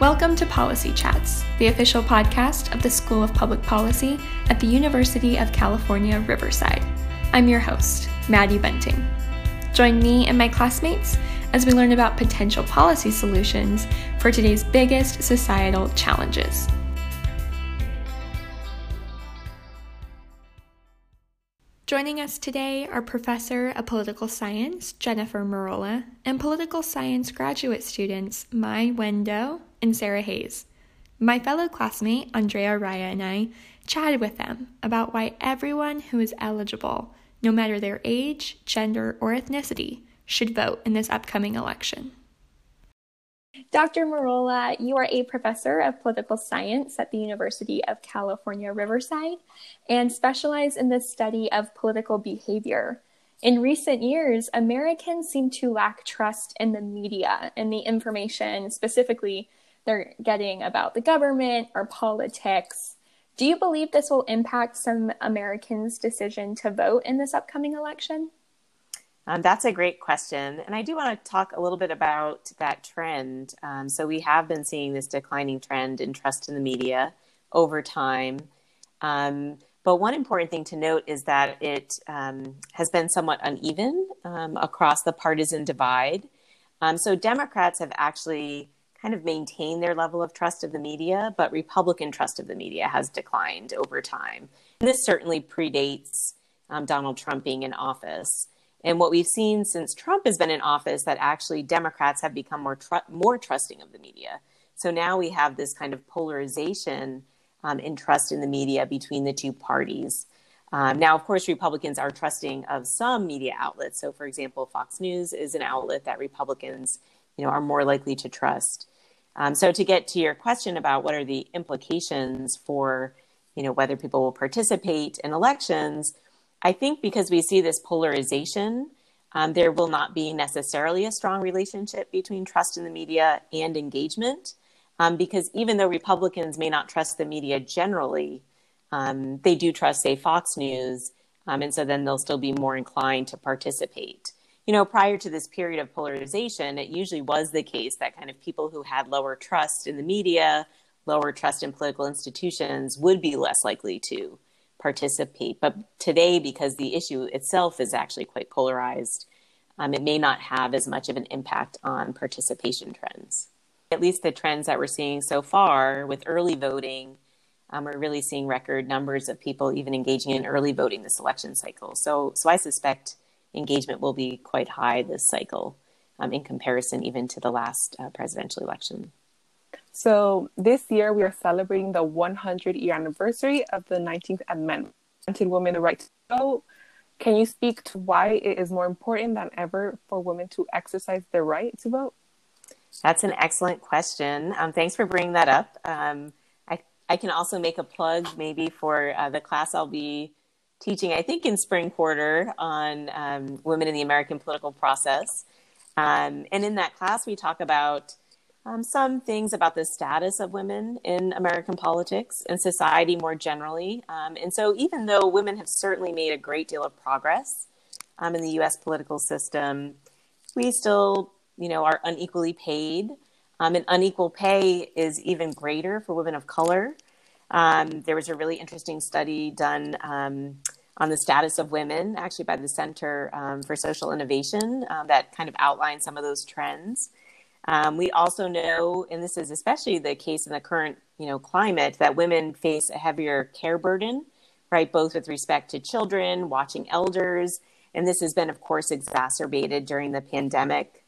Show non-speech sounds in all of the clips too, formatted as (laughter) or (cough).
Welcome to Policy Chats, the official podcast of the School of Public Policy at the University of California, Riverside. I'm your host, Maddie Bunting. Join me and my classmates as we learn about potential policy solutions for today's biggest societal challenges. Joining us today are Professor of Political Science Jennifer Merolla and Political Science graduate students Mai Wendo and Sarah Hayes. My fellow classmate Andrea Raya and I chatted with them about why everyone who is eligible, no matter their age, gender, or ethnicity, should vote in this upcoming election. Dr. Merolla, you are a professor of political science at the University of California, Riverside, and specialize in the study of political behavior. In recent years, Americans seem to lack trust in the media and the information specifically they're getting about the government or politics. Do you believe this will impact some Americans' decision to vote in this upcoming election? Um, that's a great question. And I do want to talk a little bit about that trend. Um, so, we have been seeing this declining trend in trust in the media over time. Um, but one important thing to note is that it um, has been somewhat uneven um, across the partisan divide. Um, so, Democrats have actually kind of maintain their level of trust of the media, but Republican trust of the media has declined over time. And this certainly predates Donald Trump being in office. And what we've seen since Trump has been in office that actually Democrats have become more tr- more trusting of the media. So now we have this kind of polarization um, in trust in the media between the two parties. Um, now, of course, Republicans are trusting of some media outlets. So, for example, Fox News is an outlet that Republicans, you know, are more likely to trust. Um, so, to get to your question about what are the implications for, you know, whether people will participate in elections, I think because we see this polarization, um, there will not be necessarily a strong relationship between trust in the media and engagement. Um, because even though Republicans may not trust the media generally, um, they do trust, say, Fox News. Um, and so then they'll still be more inclined to participate. You know, prior to this period of polarization, it usually was the case that kind of people who had lower trust in the media, lower trust in political institutions would be less likely to participate. But today, because the issue itself is actually quite polarized, um, it may not have as much of an impact on participation trends. At least the trends that we're seeing so far with early voting, um, we're really seeing record numbers of people even engaging in early voting this election cycle. So, so I suspect engagement will be quite high this cycle um, in comparison even to the last uh, presidential election. So this year we are celebrating the 100 year anniversary of the 19th Amendment, granted women the right to vote. Can you speak to why it is more important than ever for women to exercise their right to vote? That's an excellent question. Um, thanks for bringing that up. Um, I, I can also make a plug maybe for uh, the class I'll be teaching, I think, in spring quarter on um, women in the American political process. Um, and in that class, we talk about um, some things about the status of women in American politics and society more generally. Um, and so, even though women have certainly made a great deal of progress um, in the U.S. political system, we still, you know, are unequally paid. Um, and unequal pay is even greater for women of color. Um, there was a really interesting study done um, on the status of women, actually by the Center for Social Innovation, uh, that kind of outlines some of those trends. Um, we also know, and this is especially the case in the current you know climate, that women face a heavier care burden, right? Both with respect to children, watching elders, and this has been, of course, exacerbated during the pandemic.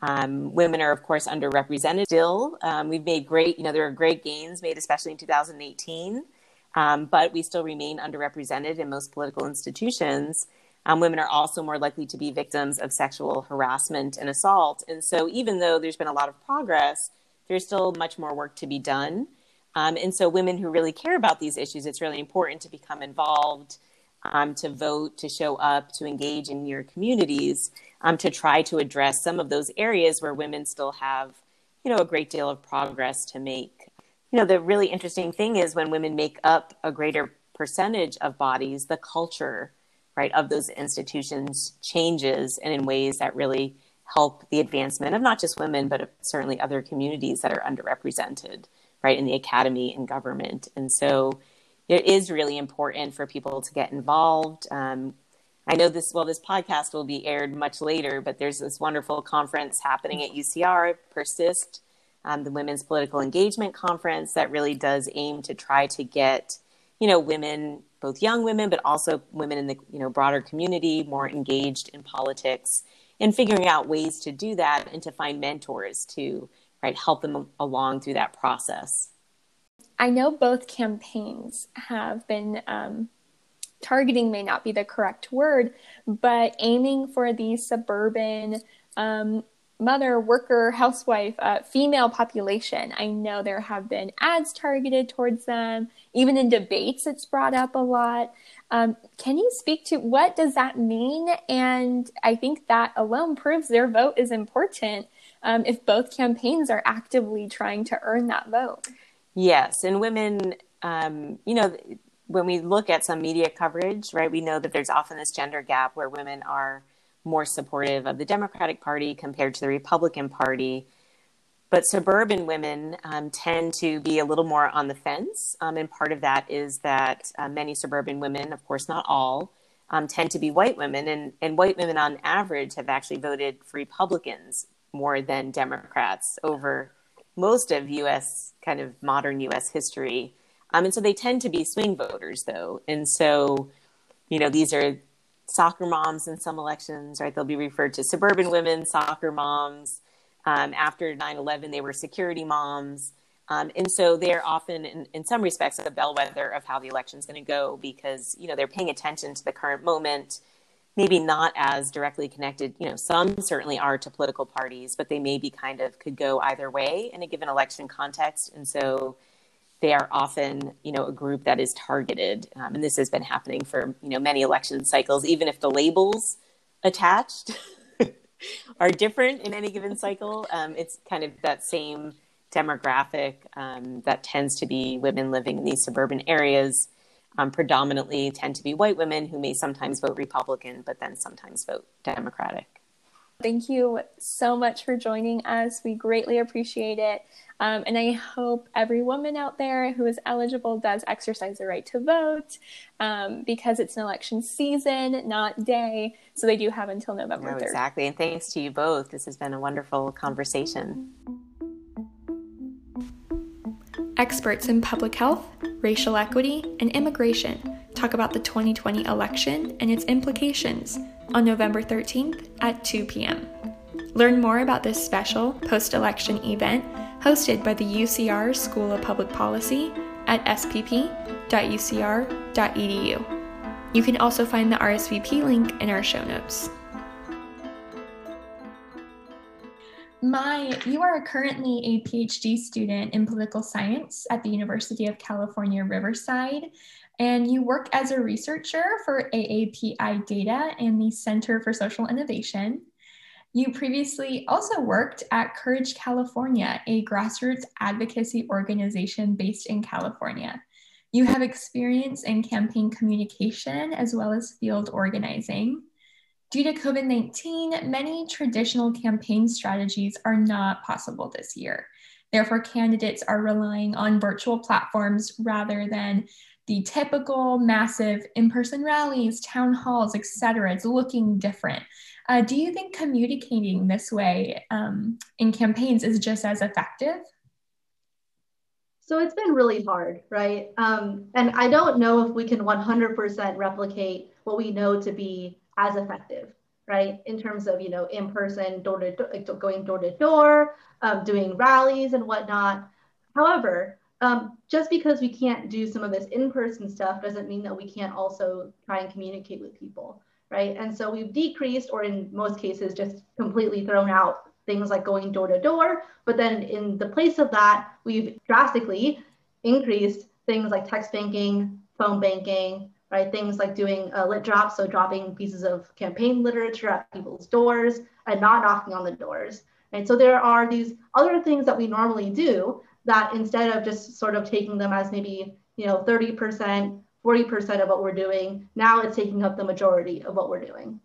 Um, women are, of course, underrepresented still. Um, we've made great, you know, there are great gains made, especially in 2018, um, but we still remain underrepresented in most political institutions. Um, women are also more likely to be victims of sexual harassment and assault. And so, even though there's been a lot of progress, there's still much more work to be done. Um, and so, women who really care about these issues, it's really important to become involved, um, to vote, to show up, to engage in your communities, um, to try to address some of those areas where women still have, you know, a great deal of progress to make. You know, the really interesting thing is when women make up a greater percentage of bodies, the culture right, of those institutions changes and in ways that really help the advancement of not just women, but certainly other communities that are underrepresented, right, in the academy and government. And so it is really important for people to get involved. Um, I know this, well, this podcast will be aired much later, but there's this wonderful conference happening at UCR, Persist, um, the Women's Political Engagement Conference, that really does aim to try to get, you know, women, both young women, but also women in the, you know, broader community more engaged in politics and figuring out ways to do that and to find mentors to right help them along through that process. I know both campaigns have been um, targeting may not be the correct word but aiming for the suburban um, mother worker housewife uh, female population i know there have been ads targeted towards them even in debates it's brought up a lot um, can you speak to what does that mean? And I think that alone proves their vote is important um, if both campaigns are actively trying to earn that vote. Yes, and women, um, you know, when we look at some media coverage, right, we know that there's often this gender gap where women are more supportive of the Democratic Party compared to the Republican Party. But suburban women um, tend to be a little more on the fence. Um, and part of that is that uh, many suburban women, of course, not all, um, tend to be white women. And, and white women, on average, have actually voted for Republicans more than Democrats over most of US, kind of modern US history. Um, and so they tend to be swing voters, though. And so, you know, these are soccer moms in some elections, right? They'll be referred to suburban women, soccer moms. Um, after 9 11, they were security moms. Um, and so they're often, in, in some respects, a bellwether of how the election is going to go because, you know, they're paying attention to the current moment, maybe not as directly connected. You know, some certainly are to political parties, but they maybe kind of could go either way in a given election context. And so they are often, you know, a group that is targeted. Um, and this has been happening for, you know, many election cycles, even if the labels attached (laughs) are different in any given cycle. Um, it's kind of that same demographic um, that tends to be women living in these suburban areas. Um, predominantly tend to be white women who may sometimes vote Republican, but then sometimes vote Democratic. Thank you so much for joining us. We greatly appreciate it. Um, and I hope every woman out there who is eligible does exercise the right to vote um, because it's an election season, not day. So they do have until November no, 3rd. Exactly. And thanks to you both. This has been a wonderful conversation. Experts in public health, racial equity, and immigration talk about the 2020 election and its implications on November 13th at 2 p.m. Learn more about this special post election event hosted by the UCR School of Public Policy at spp.ucr.edu. You can also find the RSVP link in our show notes. Mai, you are currently a PhD student in political science at the University of California, Riverside, and you work as a researcher for AAPI Data and the Center for Social Innovation. You previously also worked at Courage California, a grassroots advocacy organization based in California. You have experience in campaign communication as well as field organizing. Due to COVID 19, many traditional campaign strategies are not possible this year. Therefore, candidates are relying on virtual platforms rather than the typical massive in person rallies, town halls, etc. It's looking different. Uh, do you think communicating this way um, in campaigns is just as effective? So it's been really hard, right? Um, and I don't know if we can 100% replicate what we know to be as effective, right? In terms of, you know, in person, door to door, going door to door, um, doing rallies and whatnot. However, um, just because we can't do some of this in person stuff doesn't mean that we can't also try and communicate with people right? And so we've decreased, or in most cases, just completely thrown out things like going door to door. But then in the place of that, we've drastically increased things like text banking, phone banking, right? Things like doing a lit drop, so dropping pieces of campaign literature at people's doors and not knocking on the doors. And so there are these other things that we normally do that instead of just sort of taking them as maybe, you know, 30%, 40% of what we're doing. Now it's taking up the majority of what we're doing.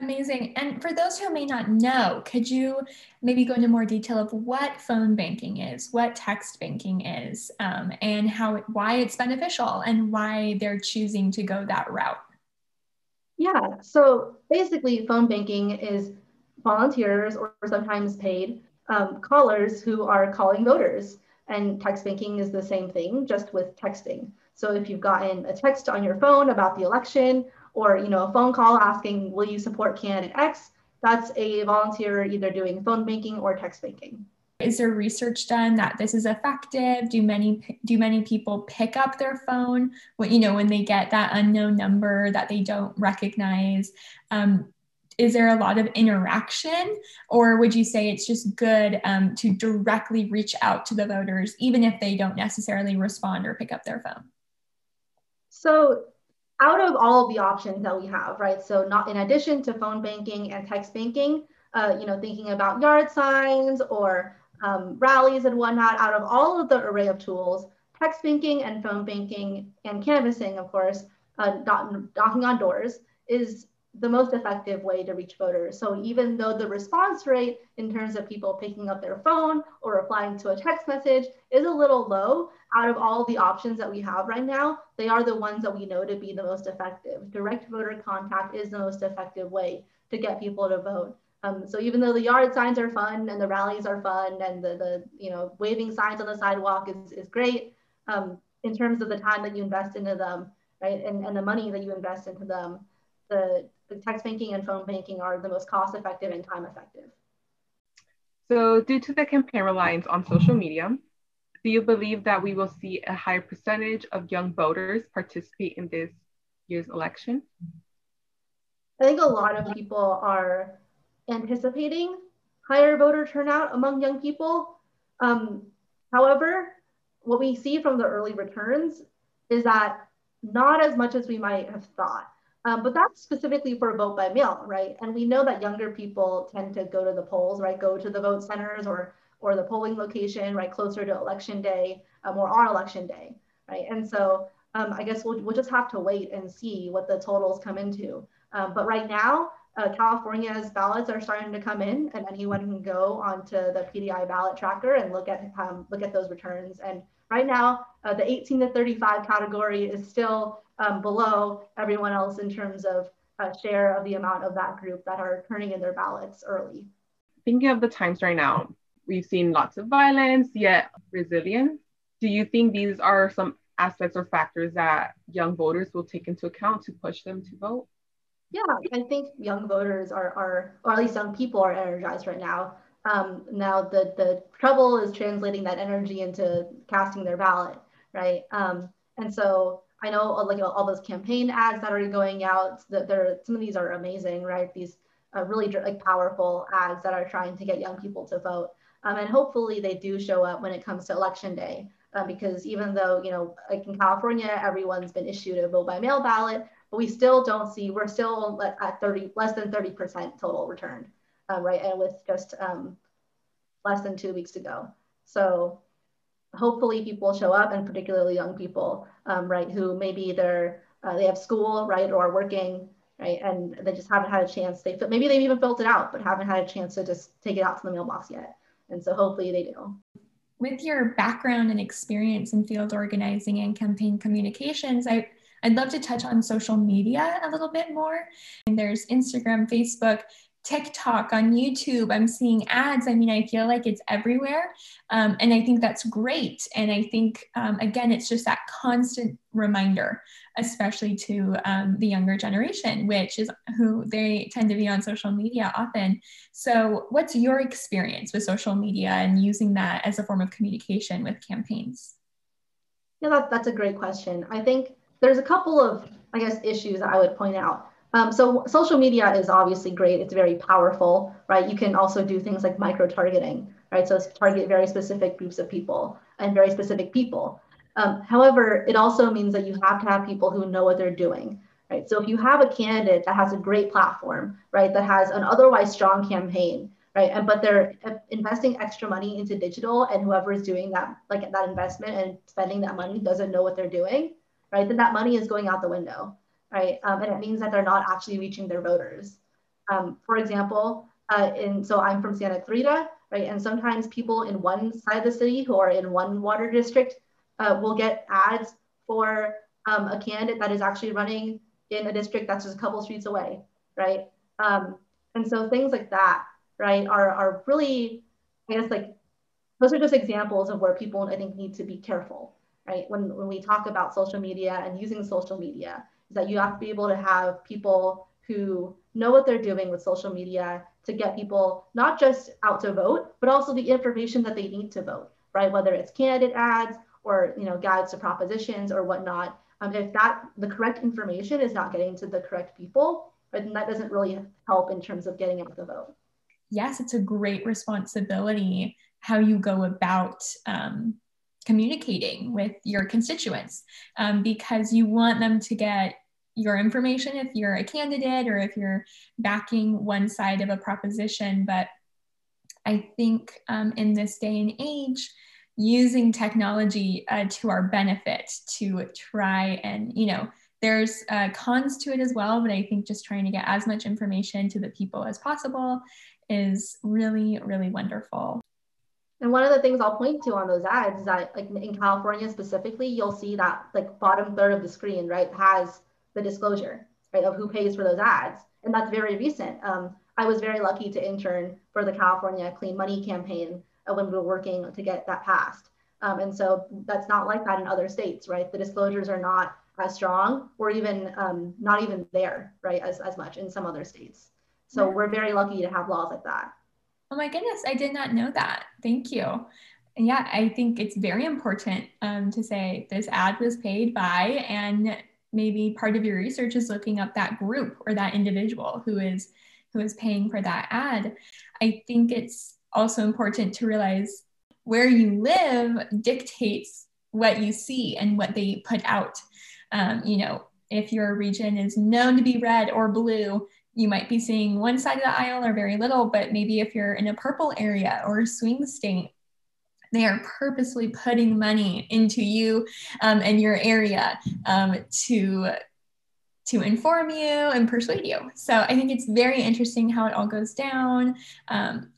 Amazing. And for those who may not know, could you maybe go into more detail of what phone banking is, what text banking is, um, and how why it's beneficial and why they're choosing to go that route? Yeah. So basically, phone banking is volunteers or sometimes paid um, callers who are calling voters, and text banking is the same thing, just with texting. So if you've gotten a text on your phone about the election or you know a phone call asking will you support candidate X, that's a volunteer either doing phone banking or text banking. Is there research done that this is effective? Do many do many people pick up their phone when you know when they get that unknown number that they don't recognize? Um, is there a lot of interaction, or would you say it's just good um, to directly reach out to the voters, even if they don't necessarily respond or pick up their phone? So out of all of the options that we have, right? So not in addition to phone banking and text banking, uh, you know, thinking about yard signs or um, rallies and whatnot, out of all of the array of tools, text banking and phone banking and canvassing, of course, uh, knocking on doors is the most effective way to reach voters. So even though the response rate in terms of people picking up their phone or replying to a text message is a little low, out of all the options that we have right now, they are the ones that we know to be the most effective. Direct voter contact is the most effective way to get people to vote. Um, so even though the yard signs are fun and the rallies are fun and the, the you know waving signs on the sidewalk is, is great, um, in terms of the time that you invest into them, right, and, and the money that you invest into them, the text banking and phone banking are the most cost effective and time effective. So due to the campaign reliance on social media, do you believe that we will see a higher percentage of young voters participate in this year's election? I think a lot of people are anticipating higher voter turnout among young people. Um, however, what we see from the early returns is that not as much as we might have thought. Um, but that's specifically for vote by mail, right? And we know that younger people tend to go to the polls, right? Go to the vote centers or or the polling location, right, closer to election day um, or on election day, right? And so um, I guess we'll, we'll just have to wait and see what the totals come into. Um, but right now, uh, California's ballots are starting to come in, and anyone can go onto the PDI ballot tracker and look at um, look at those returns. And right now, uh, the 18 to 35 category is still um, below everyone else in terms of uh, share of the amount of that group that are turning in their ballots early. Thinking of the times right now, we've seen lots of violence, yet resilience. Do you think these are some aspects or factors that young voters will take into account to push them to vote? Yeah, I think young voters are, are or at least young people are energized right now. Um, now the, the trouble is translating that energy into casting their ballot, right? Um, and so I know uh, like all those campaign ads that are going out. That there, some of these are amazing, right? These uh, really like powerful ads that are trying to get young people to vote. Um, and hopefully they do show up when it comes to election day. Uh, because even though you know, like in California, everyone's been issued a vote by mail ballot, but we still don't see. We're still at 30, less than 30% total returned, um, right? And with just um, less than two weeks to go. So hopefully people show up and particularly young people, um, right, who maybe they're, uh, they have school, right, or are working, right, and they just haven't had a chance. They maybe they've even filled it out, but haven't had a chance to just take it out to the mailbox yet. And so hopefully they do. With your background and experience in field organizing and campaign communications, I, I'd love to touch on social media a little bit more. And there's Instagram, Facebook, TikTok, on YouTube. I'm seeing ads. I mean, I feel like it's everywhere. Um, and I think that's great. And I think, um, again, it's just that constant reminder, especially to um, the younger generation, which is who they tend to be on social media often. So, what's your experience with social media and using that as a form of communication with campaigns? Yeah, that, that's a great question. I think there's a couple of, I guess, issues that I would point out. Um, so social media is obviously great. It's very powerful, right? You can also do things like micro targeting, right? So target very specific groups of people and very specific people. Um, however, it also means that you have to have people who know what they're doing, right? So if you have a candidate that has a great platform, right, that has an otherwise strong campaign, right, and but they're investing extra money into digital, and whoever is doing that, like that investment and spending that money, doesn't know what they're doing, right? Then that money is going out the window right? Um, and it means that they're not actually reaching their voters. Um, for example, uh, in, so I'm from Santa Clarita, right? And sometimes people in one side of the city who are in one water district uh, will get ads for um, a candidate that is actually running in a district that's just a couple streets away, right? Um, and so things like that, right, are, are really, I guess, like, those are just examples of where people, I think, need to be careful, right? When, when we talk about social media and using social media, is that you have to be able to have people who know what they're doing with social media to get people not just out to vote, but also the information that they need to vote, right? Whether it's candidate ads or you know guides to propositions or whatnot. Um, if that the correct information is not getting to the correct people, then that doesn't really help in terms of getting out the vote. Yes, it's a great responsibility how you go about um, communicating with your constituents um, because you want them to get your information if you're a candidate or if you're backing one side of a proposition. But I think um, in this day and age, using technology uh, to our benefit to try and, you know, there's uh, cons to it as well, but I think just trying to get as much information to the people as possible is really, really wonderful. And one of the things I'll point to on those ads is that, like in California specifically, you'll see that like bottom third of the screen, right, has the disclosure, right, of who pays for those ads, and that's very recent. Um, I was very lucky to intern for the California Clean Money campaign uh, when we were working to get that passed. Um, and so that's not like that in other states, right? The disclosures are not as strong or even um, not even there, right, as, as much in some other states. So we're very lucky to have laws like that. Oh my goodness, I did not know that. Thank you. Yeah, I think it's very important um, to say this ad was paid by, and maybe part of your research is looking up that group or that individual who is who is paying for that ad. I think it's also important to realize where you live dictates what you see and what they put out. Um, you know, if your region is known to be red or blue, you might be seeing one side of the aisle or very little, but maybe if you're in a purple area or a swing state, they are purposely putting money into you um, and your area um, to to inform you and persuade you. So I think it's very interesting how it all goes down. Um,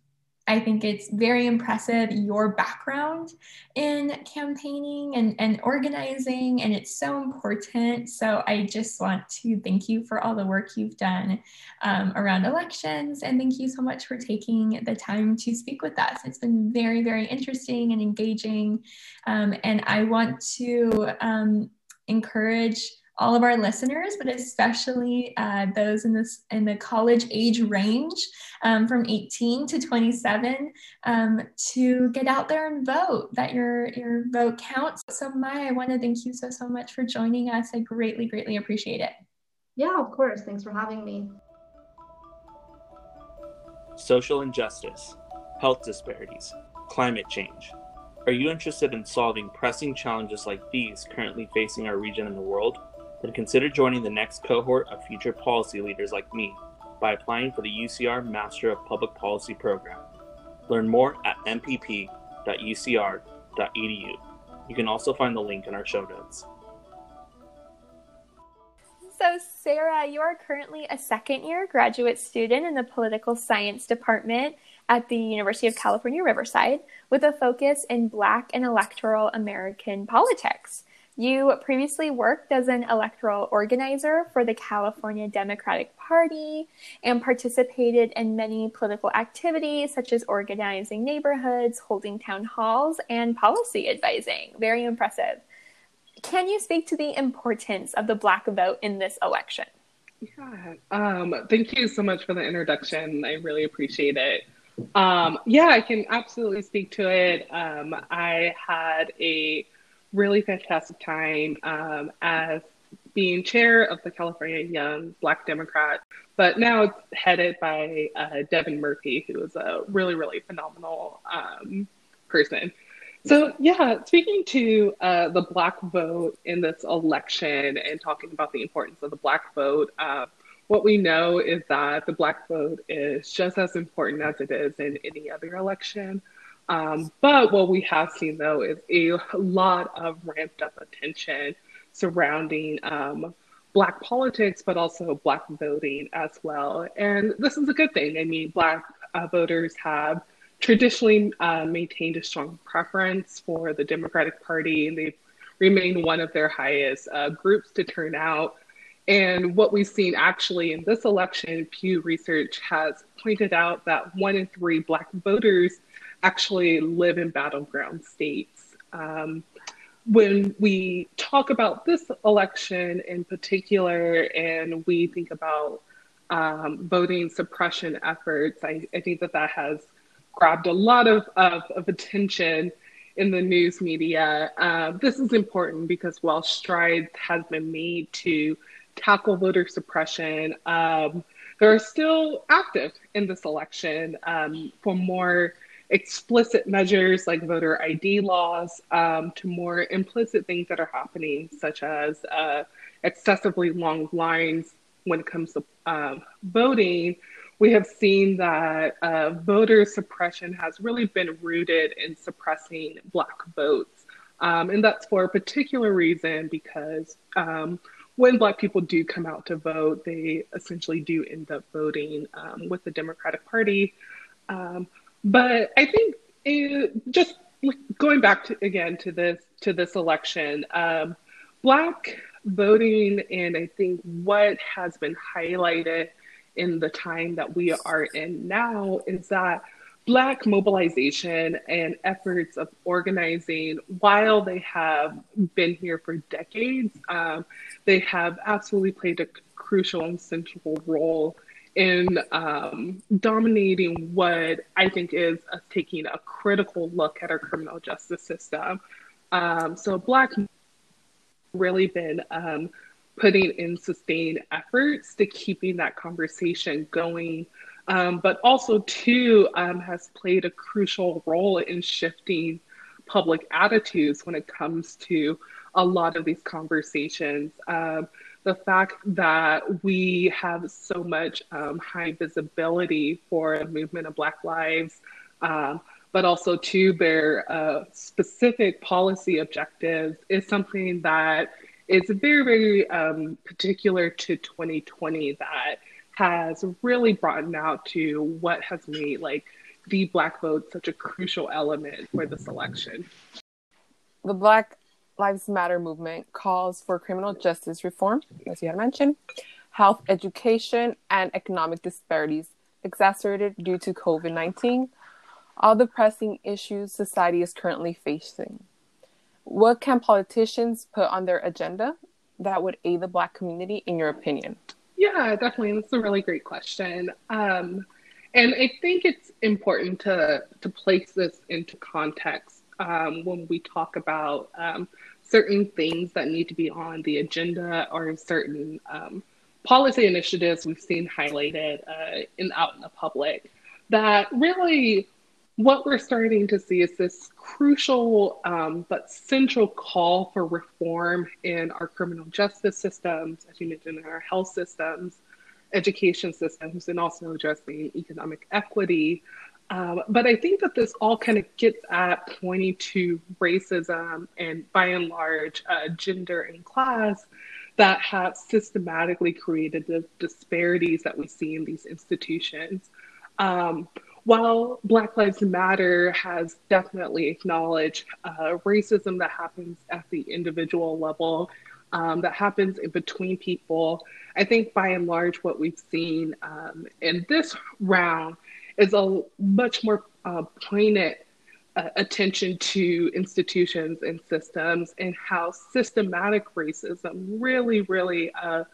I think it's very impressive your background in campaigning and, and organizing, and it's so important. So I just want to thank you for all the work you've done um, around elections, and thank you so much for taking the time to speak with us. It's been very, very interesting and engaging, um, and I want to um, encourage all of our listeners, but especially uh, those in this in the college age range um, from 18 to 27 um, to get out there and vote. That your your vote counts. So, Maya, I want to thank you so so much for joining us. I greatly greatly appreciate it. Yeah, of course. Thanks for having me. Social injustice, health disparities, climate change. Are you interested in solving pressing challenges like these currently facing our region and the world? Then consider joining the next cohort of future policy leaders like me by applying for the UCR Master of Public Policy program. Learn more at mpp.ucr.edu. You can also find the link in our show notes. So, Sarah, you are currently a second year graduate student in the political science department at the University of California, Riverside, with a focus in Black and electoral American politics. You previously worked as an electoral organizer for the California Democratic Party and participated in many political activities such as organizing neighborhoods, holding town halls, and policy advising. Very impressive. Can you speak to the importance of the Black vote in this election? Yeah, um, thank you so much for the introduction. I really appreciate it. Um, yeah, I can absolutely speak to it. Um, I had a really fantastic time um, as being chair of the California Young Black Democrat, but now it's headed by uh, Devin Murphy, who is a really, really phenomenal um, person. So, yeah, speaking to uh, the Black vote in this election and talking about the importance of the Black vote, uh, what we know is that the Black vote is just as important as it is in any other election. Um, but what we have seen though is a lot of ramped up attention surrounding um, Black politics, but also Black voting as well. And this is a good thing. I mean, Black uh, voters have traditionally uh, maintained a strong preference for the Democratic Party, and they've remained one of their highest uh, groups to turn out. And what we've seen actually in this election, Pew Research has pointed out that one in three Black voters actually live in battleground states. Um, when we talk about this election in particular and we think about um, voting suppression efforts, I, I, think that that has grabbed a lot of, of, of attention in the news media. Uh, this is important because while strides has been made to tackle voter suppression, um, they're still active in this election um, for more explicit measures like voter ID laws um, to more implicit things that are happening, such as uh, excessively long lines when it comes to uh, voting. We have seen that uh, voter suppression has really been rooted in suppressing Black votes. Um, and that's for a particular reason because um, when Black people do come out to vote, they essentially do end up voting um, with the Democratic Party. Um, but I think it, just going back to again to this to this election, um, Black voting, and I think what has been highlighted in the time that we are in now is that Black mobilization and efforts of organizing, while they have been here for decades, um, they have absolutely played a crucial and central role in um, dominating what I think is taking a critical look at our criminal justice system. Um, so, Black really been um, putting in sustained efforts to keeping that conversation going, um, but also too um, has played a crucial role in shifting public attitudes when it comes to a lot of these conversations. Um, the fact that we have so much um, high visibility for a movement of Black lives, um, but also to their uh, specific policy objectives is something that is very, very um, particular to 2020 that has really brought out to what has made like the Black vote such a crucial element for this election. The Black Lives Matter movement calls for criminal justice reform, as you had mentioned, health education, and economic disparities exacerbated due to COVID 19, all the pressing issues society is currently facing. What can politicians put on their agenda that would aid the Black community, in your opinion? Yeah, definitely. That's a really great question. Um, and I think it's important to, to place this into context um, when we talk about um, certain things that need to be on the agenda or certain um, policy initiatives we've seen highlighted uh, in out in the public that really what we're starting to see is this crucial um, but central call for reform in our criminal justice systems, as you mentioned, in our health systems, education systems, and also addressing economic equity. Um, but I think that this all kind of gets at pointing to racism and, by and large, uh, gender and class that have systematically created the disparities that we see in these institutions. Um, while Black Lives Matter has definitely acknowledged uh, racism that happens at the individual level, um, that happens in between people, I think by and large, what we've seen um, in this round is a much more uh, poignant uh, attention to institutions and systems and how systematic racism really, really uh,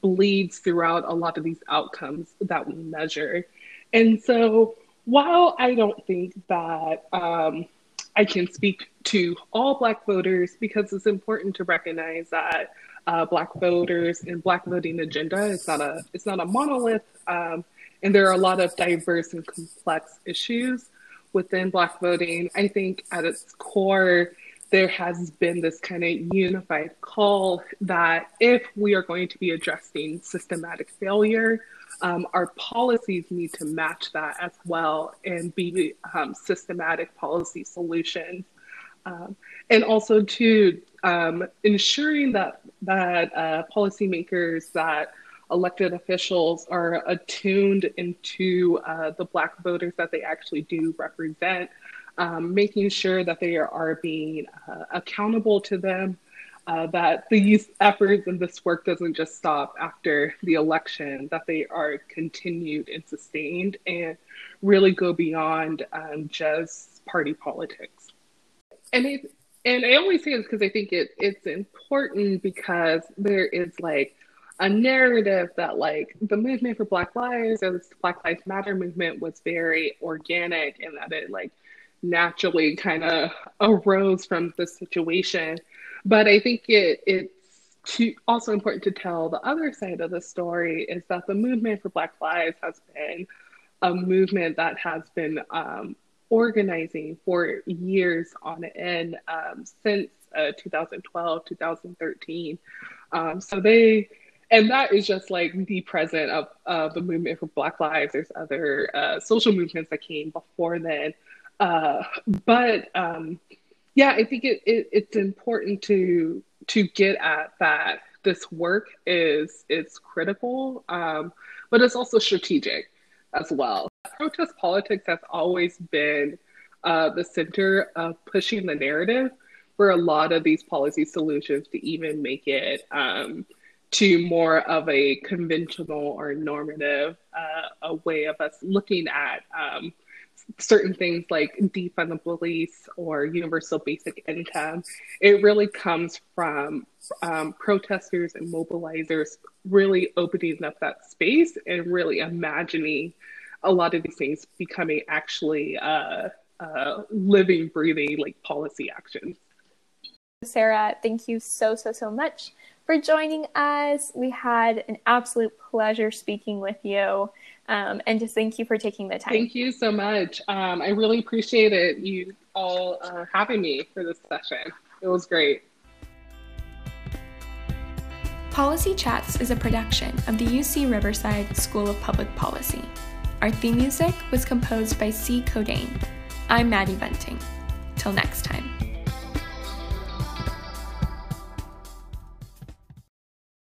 bleeds throughout a lot of these outcomes that we measure. And so, while I don't think that um, I can speak to all Black voters, because it's important to recognize that uh, Black voters and Black voting agenda is not a it's not a monolith. Um, and there are a lot of diverse and complex issues within Black voting. I think at its core, there has been this kind of unified call that if we are going to be addressing systematic failure, um, our policies need to match that as well and be um, systematic policy solutions. Um, and also to um, ensuring that that uh, policymakers that elected officials are attuned into uh, the Black voters that they actually do represent, um, making sure that they are, being uh, accountable to them, uh, that these efforts and this work doesn't just stop after the election, that they are continued and sustained and really go beyond um, just party politics. And it, and I always say this because I think it, it's important because there is like a narrative that like the movement for Black Lives or the Black Lives Matter movement was very organic and that it like naturally kind of arose from the situation. But I think it it's also important to tell the other side of the story is that the movement for Black Lives has been a movement that has been um, organizing for years on end um, since uh, 2012, 2013. Um, so they and that is just like the present of uh, the movement for Black Lives. There's other uh, social movements that came before then, uh, but um, yeah, I think it, it, it's important to to get at that. This work is is critical, um, but it's also strategic as well. Protest politics has always been uh, the center of pushing the narrative for a lot of these policy solutions to even make it um, to more of a conventional or normative uh, a way of us looking at um, certain things like defund the police or universal basic income. It really comes from um, protesters and mobilizers really opening up that space and really imagining a lot of these things becoming actually uh, uh, living, breathing like policy actions. Sarah, thank you so, so, so much for joining us. We had an absolute pleasure speaking with you. Um, and just thank you for taking the time. Thank you so much. Um, I really appreciate it, you all uh, having me for this session. It was great. Policy Chats is a production of the UC Riverside School of Public Policy. Our theme music was composed by C. Codain. I'm Maddie Bunting. Till next time.